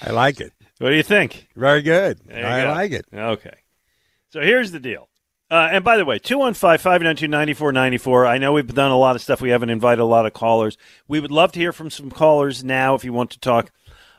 I like it. What do you think? Very good. I go. like it. Okay. So here's the deal. Uh, and by the way, 215 592 9494. I know we've done a lot of stuff. We haven't invited a lot of callers. We would love to hear from some callers now if you want to talk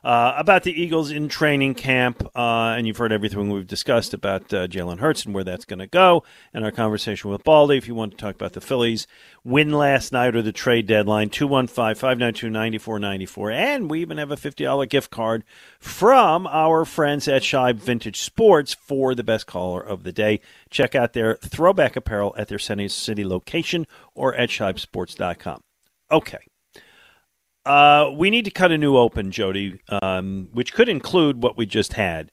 uh, about the Eagles in training camp. Uh, and you've heard everything we've discussed about uh, Jalen Hurts and where that's going to go, and our conversation with Baldy. If you want to talk about the Phillies win last night or the trade deadline, 215 592 9494. And we even have a $50 gift card from our friends at Shibe Vintage Sports for the best caller of the day. Check out their throwback apparel at their City location or at shibesports.com. Okay. Uh, we need to cut a new open, Jody, um, which could include what we just had,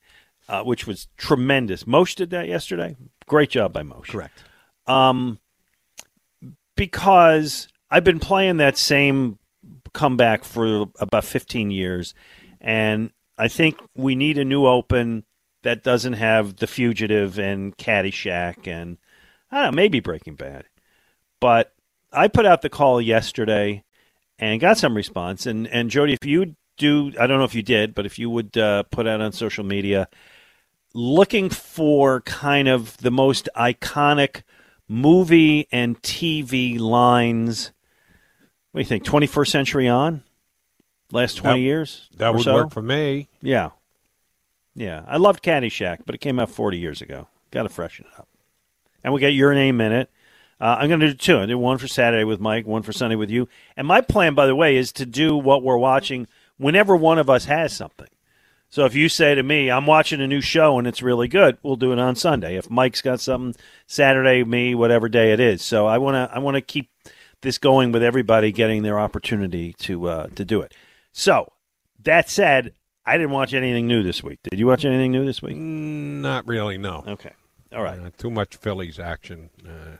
uh, which was tremendous. Moshe did that yesterday. Great job by Moshe. Correct. Um, because I've been playing that same comeback for about 15 years, and I think we need a new open that doesn't have The Fugitive and Caddyshack and I don't know, maybe Breaking Bad. But I put out the call yesterday and got some response. And and Jody, if you do, I don't know if you did, but if you would uh, put out on social media, looking for kind of the most iconic movie and TV lines. What do you think? Twenty first century on, last twenty That- years. That would so? work for me. Yeah, yeah. I loved Caddyshack, but it came out forty years ago. Got to freshen it up. And we got your name in it. Uh, I'm going to do two. I do one for Saturday with Mike, one for Sunday with you. And my plan, by the way, is to do what we're watching whenever one of us has something. So if you say to me, I'm watching a new show and it's really good, we'll do it on Sunday. If Mike's got something Saturday, me, whatever day it is. So I want to I want to keep this going with everybody getting their opportunity to uh, to do it. So that said, I didn't watch anything new this week. Did you watch anything new this week? Not really, no. Okay. All right. Uh, too much Phillies action. Uh,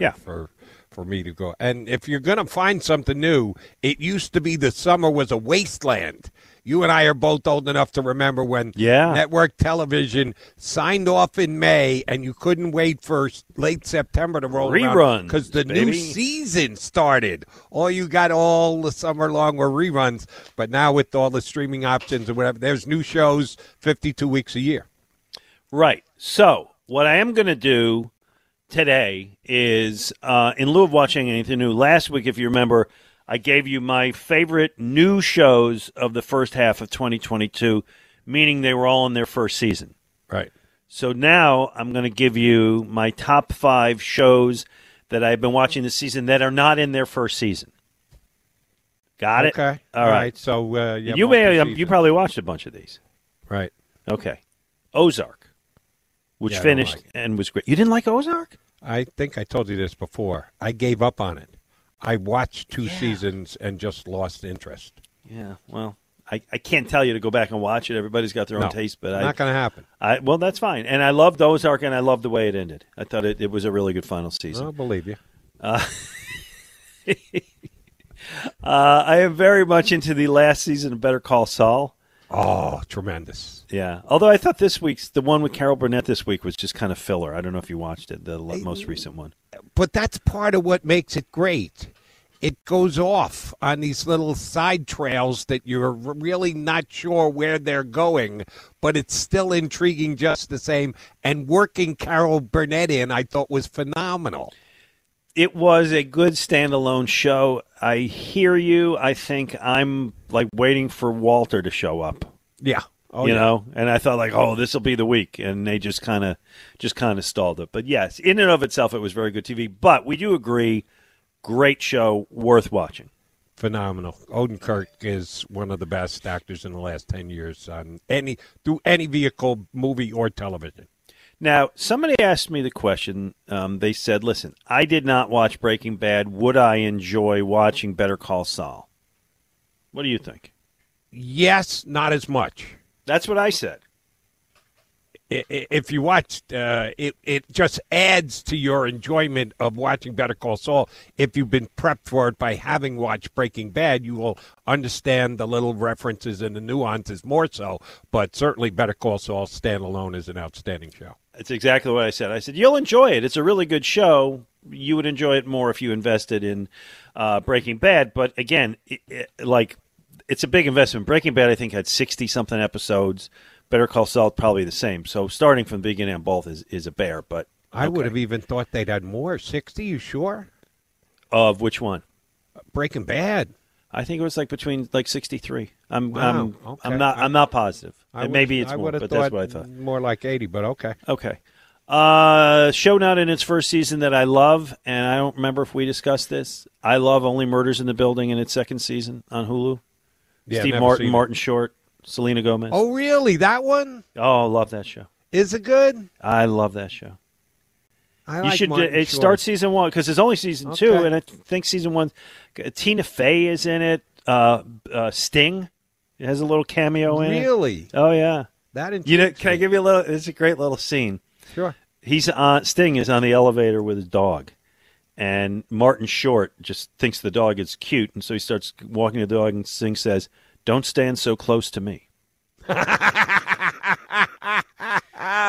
Yeah. For for me to go. And if you're going to find something new, it used to be the summer was a wasteland. You and I are both old enough to remember when Yeah. network television signed off in May, and you couldn't wait for late September to roll Reruns, because the new season started. All you got all the summer long were reruns, but now with all the streaming options and whatever, there's new shows 52 weeks a year. Right. So, what I am going to do today is, uh, in lieu of watching anything new, last week, if you remember, I gave you my favorite new shows of the first half of 2022, meaning they were all in their first season. Right. So now I'm going to give you my top five shows that I've been watching this season that are not in their first season. Got it? Okay. All right. So uh, yeah, you may you probably watched a bunch of these. right. Okay. Ozark, which Yeah, finished like and was great. You didn't like Ozark? I think I told you this before. I gave up on it. I watched two seasons and just lost interest. Yeah. Well, I, I can't tell you to go back and watch it. Everybody's got their own No, taste, but I, not going to happen. I well, that's fine. And I loved Ozark, and I loved the way it ended. I thought it, it was a really good final season. I'll believe you. Uh, I am very much into the last season of Better Call Saul. Oh, tremendous. Yeah. Although I thought this week's the one with Carol Burnett this week was just kind of filler. I don't know if you watched it, the l- most recent one. But that's part of what makes it great. It goes off on these little side trails that you're really not sure where they're going, but it's still intriguing just the same. And working Carol Burnett in, I thought was phenomenal. It was a good standalone show. I hear you. I think I'm like waiting for Walter to show up. Yeah. Oh, you yeah. know, and I thought like, oh, this will be the week, and they just kind of, just kind of stalled it. But yes, in and of itself, it was very good TV. But we do agree, great show, worth watching. phenomenal. Odenkirk is one of the best actors in the last ten years on any through any vehicle, movie or television. Now, somebody asked me the question. Um, they said, "Listen, I did not watch Breaking Bad. Would I enjoy watching Better Call Saul?" What do you think? Yes, not as much. That's what I said. If you watched, uh, it it just adds to your enjoyment of watching Better Call Saul. If you've been prepped for it by having watched Breaking Bad, you will understand the little references and the nuances more so. But certainly, Better Call Saul standalone is an outstanding show. It's exactly what I said. I said you'll enjoy it. It's a really good show. You would enjoy it more if you invested in uh, Breaking Bad. But again, it, it, like it's a big investment. Breaking Bad, I think, had sixty something episodes. Better Call Saul probably the same. So starting from the beginning on both is, is a bear. But I would have even thought they'd had more. Sixty, you sure? of which one? Breaking Bad. I think it was like between like sixty three. I'm Wow, I'm okay. I'm not I'm not positive. I And maybe it's I more, but thought that's what I thought. More like eighty, but okay. Okay. Uh, show not in its first season that I love, and I don't remember if we discussed this. I love Only Murders in the Building in its second season on Hulu. Yeah, Steve Martin. Martin Short, Selena Gomez. Oh, really? That one Oh, I love that show. is it good? I love that show. I you like should. Martin it Short. starts season one because it's only season two, and I think season one. Tina Fey is in it. Uh, uh, Sting has a little cameo in it. Really? Oh yeah. That You know, can I give you a little? It's a great little scene. Sure. he's on Sting is on the elevator with his dog, and Martin Short just thinks the dog is cute, and so he starts walking the dog, and Sting says, "Don't stand so close to me."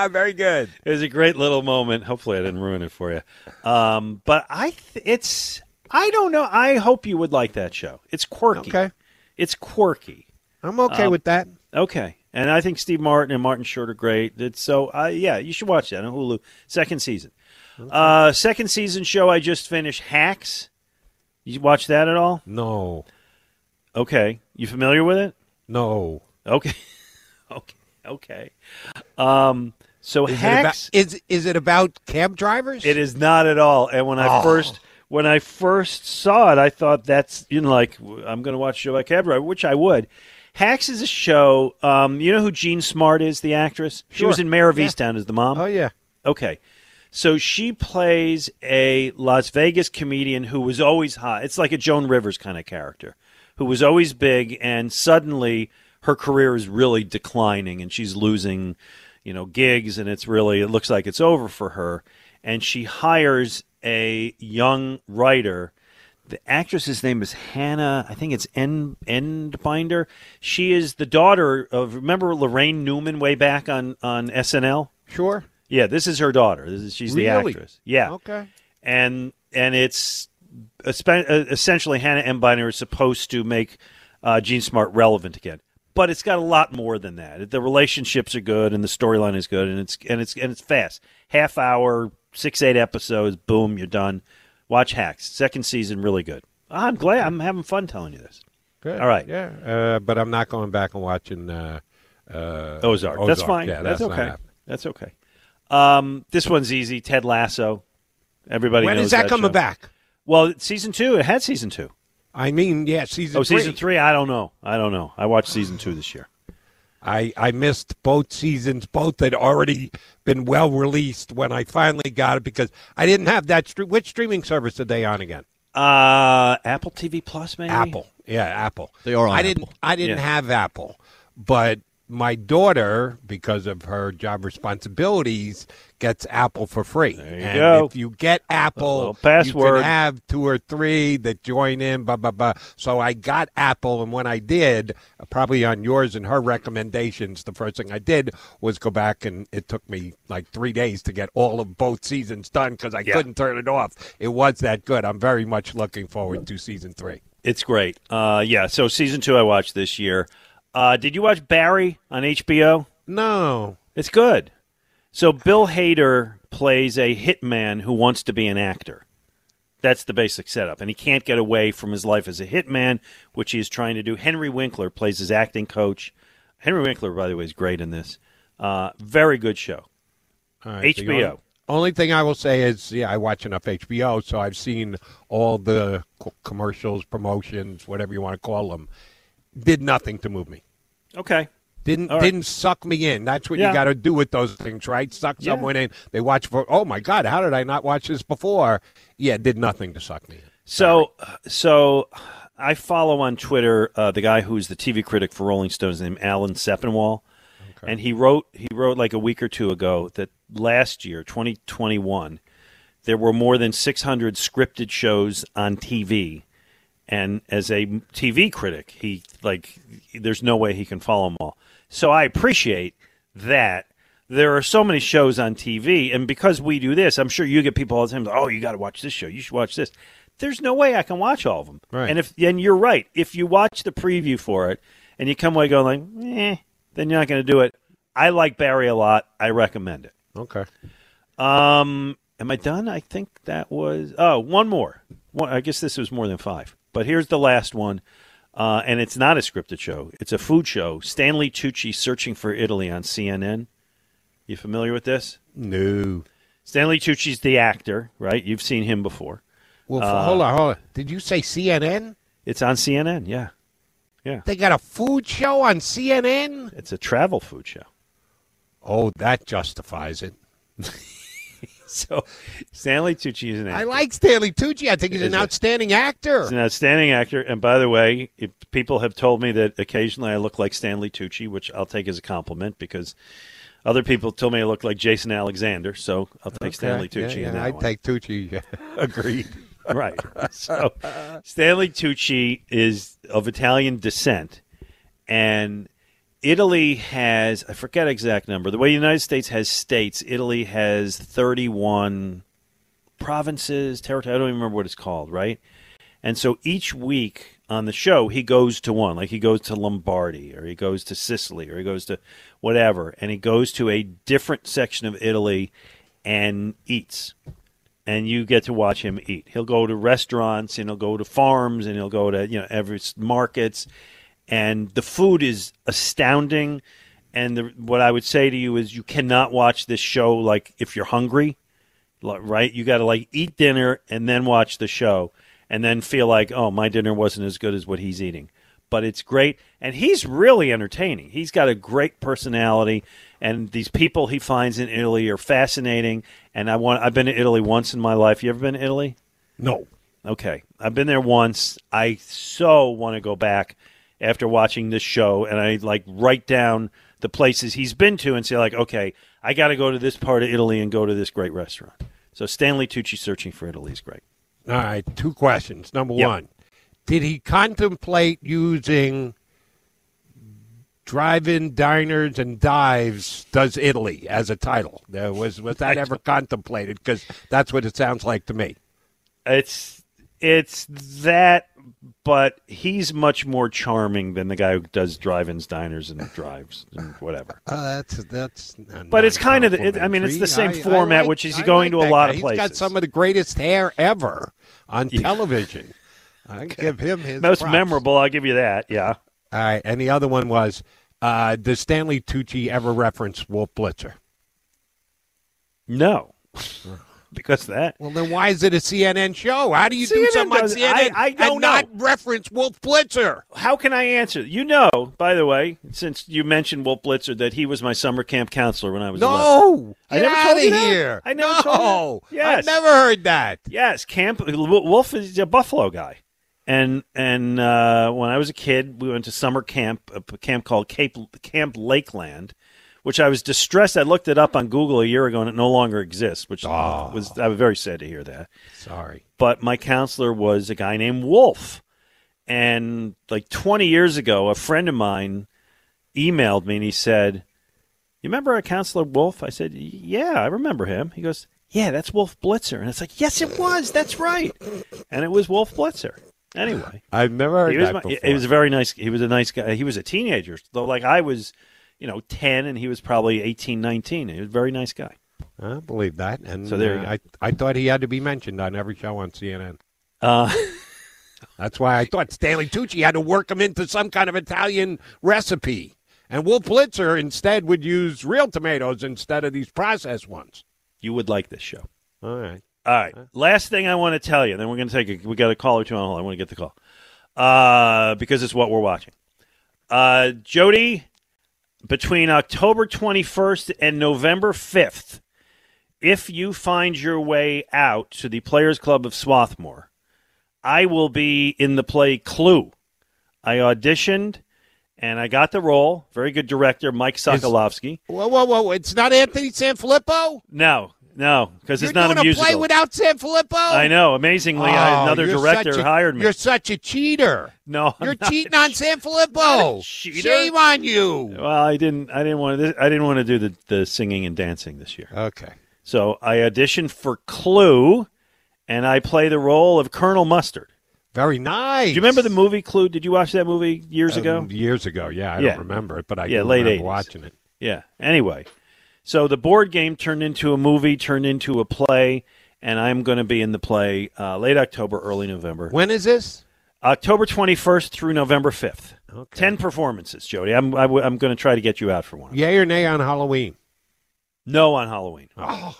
Ah, very good. It was a great little moment. Hopefully, I didn't ruin it for you. Um, but I, th- it's I don't know. I hope you would like that show. It's quirky. Okay. It's quirky. I'm okay Um, with that. Okay. And I think Steve Martin and Martin Short are great. It's so uh, yeah, you should watch that on Hulu. Second season. Uh, second season show I just finished. Hacks. You watch that at all? No, Okay. You familiar with it? no. Okay. okay. Okay. Um. So Is hacks. it about is is it about cab drivers? It is not at all. And when I Oh. first when I first saw it, I thought that's you know like I'm going to watch a show about cab driver, which I would. Hacks is a show. Um, you know who Jean Smart is, the actress. She was in Mare of Yeah. Easttown as the mom. Oh yeah. Okay. So she plays a Las Vegas comedian who was always hot. It's like a Joan Rivers kind of character who was always big and suddenly her career is really declining and she's losing, you know, gigs and it's really it looks like it's over for her and she hires a young writer the actress's name is Hannah. I think it's End Einbinder. She is the daughter of remember Laraine Newman way back on on SNL. Sure. Yeah, this is her daughter. This is, she's the Really? actress. Yeah. Okay. And and it's uh, essentially Hannah Einbinder is supposed to make uh, Jean Smart relevant again, but it's got a lot more than that. The relationships are good, and the storyline is good, and it's and it's and it's fast. Half hour, six eight episodes, boom, you're done. Watch Hacks, second season, really good. I'm glad. I'm having fun telling you this. Good. All right. Yeah. Uh, but I'm not going back and watching uh, uh, Ozark. That's fine. Yeah, that's, that's, okay. That's okay. Um, this one's easy. Ted Lasso. Everybody When is that, coming show. back? Well, season two. It had season two. I mean, yeah, season Oh, three. season three. I don't know. I don't know. I watched season two this year. I, I missed both seasons. Both had already been well released when I finally got it because I didn't have that. Stre- which streaming service are they on again? Uh, Apple TV Plus, maybe. Apple. Yeah, Apple. They are on I didn't. I didn't Yeah. have Apple, but my daughter, because of her job responsibilities, gets Apple for free. And go. If you get Apple, little you password. can have two or three that join in. Blah blah blah. So I got Apple, and when I did, probably on yours and her recommendations, the first thing I did was go back, and it took me like three days to get all of both seasons done because I Yeah. couldn't turn it off. It was that good. I'm very much looking forward to season three. It's great. Uh, yeah. So season two, I watched this year. Uh, did you watch Barry on HBO? No. It's good. So Bill Hader plays a hitman who wants to be an actor. That's the basic setup. And he can't get away from his life as a hitman, which he is trying to do. Henry Winkler plays his acting coach. Henry Winkler, by the way, is great in this. Uh, very good show. Right, HBO. only, only thing I will say is, yeah, I watch enough HBO, so I've seen all the commercials, promotions, whatever you want to call them. Did nothing to move me. Okay. Didn't right. didn't suck me in. That's what Yeah. you got to do with those things, right? Suck Yeah. someone in. They watch for. Oh my God, how did I not watch this before? Yeah, did nothing to suck me in. So, so I follow on Twitter uh, the guy who's the TV critic for Rolling Stones named Alan Sepinwall, and he wrote he wrote like a week or two ago that last year, 2021, there were more than 600 scripted shows on TV, and as a TV critic, he like there's no way he can follow them all. So I appreciate that. There are so many shows on TV, and because we do this, I'm sure you get people all the time. Oh, you got to watch this show. You should watch this. There's no way I can watch all of them. Right. And if and you're right, if you watch the preview for it and you come away going like, eh, then you're not going to do it. I like Barry a lot. I recommend it. Okay. Um, am I done? I think that was. Oh, one more. One, I guess this was more than five. But here's the last one, uh, and it's not a scripted show. It's a food show. Stanley Tucci searching for Italy on CNN. You familiar with this? No. Stanley Tucci's the actor, right? You've seen him before. Well, Uh, hold on, hold on. Did you say CNN? It's on CNN. Yeah, yeah, They got a food show on CNN? it's a travel food show. Oh, that justifies it. So Stanley Tucci is an actor. I like Stanley Tucci. I think he's Is an it? outstanding actor. He's an outstanding actor. And by the way, if people have told me that occasionally I look like Stanley Tucci, which I'll take as a compliment because other people told me I look like Jason Alexander. So I'll take Stanley Tucci Yeah, in that I'd one. take Tucci. Agreed. right. So Stanley Tucci is of Italian descent, and Italy has I forget exact number. The way the United States has states, Italy has thirty-one provinces, territory. I don't even remember what it's called, right? And so each week on the show, he goes to one, like he goes to Lombardy, or he goes to Sicily, or he goes to whatever, and he goes to a different section of Italy and eats and you get to watch him eat. He'll go to restaurants and he'll go to farms and he'll go to you know every markets, and the food is astounding. And the, what I would say to you is, you cannot watch this show like if you're hungry, right? You got to like eat dinner and then watch the show, and then feel like, oh, my dinner wasn't as good as what he's eating. But it's great, and he's really entertaining. He's got a great personality, and these people he finds in Italy are fascinating. And I want I've been to Italy once in my life. You ever been to Italy? No. Okay, I've been there once. I so want to go back after watching this show, and I like write down the places he's been to and say like, okay, I got to go to this part of Italy and go to this great restaurant. So Stanley Tucci searching for Italy is great. All right, two questions. Number Yep. one, did he contemplate using drive-in diners and dives does Italy as a title? There was was that ever contemplated? Because that's what it sounds like to me. It's it's that, but he's much more charming than the guy who does drive-ins, diners, and drives and whatever. Uh, that's that's. But it's kind of the- it- I mean, it's the same I- I format, like- which is I going like to a lot guy. of places. He's got some of the greatest hair ever on television. I give him his Most props. memorable, I'll give you that. Yeah. All right, and the other one was, uh, does Stanley Tucci ever reference Wolf Blitzer? No. because of that. Well, then why is it a CNN show? How do you do CNN something on CNN I- I don't and not reference Wolf Blitzer? How can I answer? You know, by the way, since you mentioned Wolf Blitzer, that he was my summer camp counselor when I was 11. No, I never out told of you that. here. I never no, told you that. Yes. I've never heard that. Yes, camp. Wolf is a Buffalo guy, and and uh, when I was a kid, we went to summer camp, a camp called Cape Camp Lakeland, which I was distressed. I looked it up on Google a year ago, and it no longer exists. Which ah. was I was very sad to hear that. Sorry. But my counselor was a guy named Wolf, and like 20 years ago, a friend of mine emailed me and he said, "You remember our counselor Wolf?" I said, "Yeah, I remember him." He goes, "Yeah, that's Wolf Blitzer," and it's like, "Yes, it was. That's right," and it was Wolf Blitzer. Anyway, I've never heard he was that my, before. he was a very nice. He was a nice guy. He was a teenager, though. Like I was, you know, 10, and he was probably 18, 19. He was a very nice guy. I believe that. And So there uh, I, I thought he had to be mentioned on every show on CNN. Uh, That's why I thought Stanley Tucci had to work him into some kind of Italian recipe. And Will Blitzer instead would use real tomatoes instead of these processed ones. you would like this show. All right. All right. Last thing I want to tell you, then we're going to take a. We got a call or two on hold. I want to get the call uh, because it's what we're watching. Uh, Jody, between October 21st and November 5th, if you find your way out to the Players Club of Swarthmore, I will be in the play Clue. I auditioned and I got the role. Very good director, Mike Sokolovsky. Whoa, whoa, whoa. It's not Anthony Sanfilippo? No, no, because it's not a musical. play without Sanfilippo? I know. Amazingly, I- Oh, another director a- hired me. You're such a cheater. No, I'm You're cheating on Sanfilippo. Shame on you. Well, I didn't. I didn't want to. I didn't want to do the, the singing and dancing this year. Okay. So I auditioned for Clue, and I play the role of Colonel Mustard. Very nice. Do you remember the movie Clue? Did you watch that movie years ago? Um, years ago, yeah. I Yeah. don't remember it, but I Yeah, late remember 80s. watching it. Yeah. Anyway, so the board game turned into a movie, turned into a play, and I'm going to be in the play uh, late October, early November. When is this? October 21st through November 5th. Okay. Ten performances, Jody. I'm I w- I'm going to try to get you out for one. Yay or nay on Halloween? No on Halloween. Oh,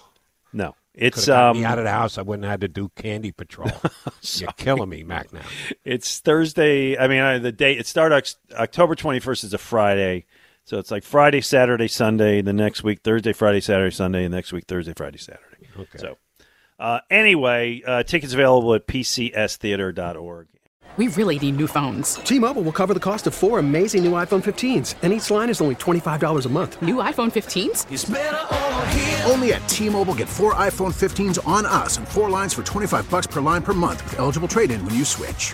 No. It's um me out of the house. I wouldn't have had to do Candy Patrol. You're killing me, Mac. Now it's Thursday. I mean, uh, the date it started October 21st is a Friday. So it's like Friday, Saturday, Sunday, the next week Thursday, Friday, Saturday, Sunday, and next week Thursday, Friday, Saturday. Okay. So uh, anyway, uh, tickets available at pcstheater.org. We really need new phones. T-Mobile will cover the cost of four amazing new iPhone 15s, and each line is only $25 a month. New iPhone 15s? Only at T-Mobile get four iPhone 15s on us and four lines for 25 bucks per line per month with eligible trade-in when you switch.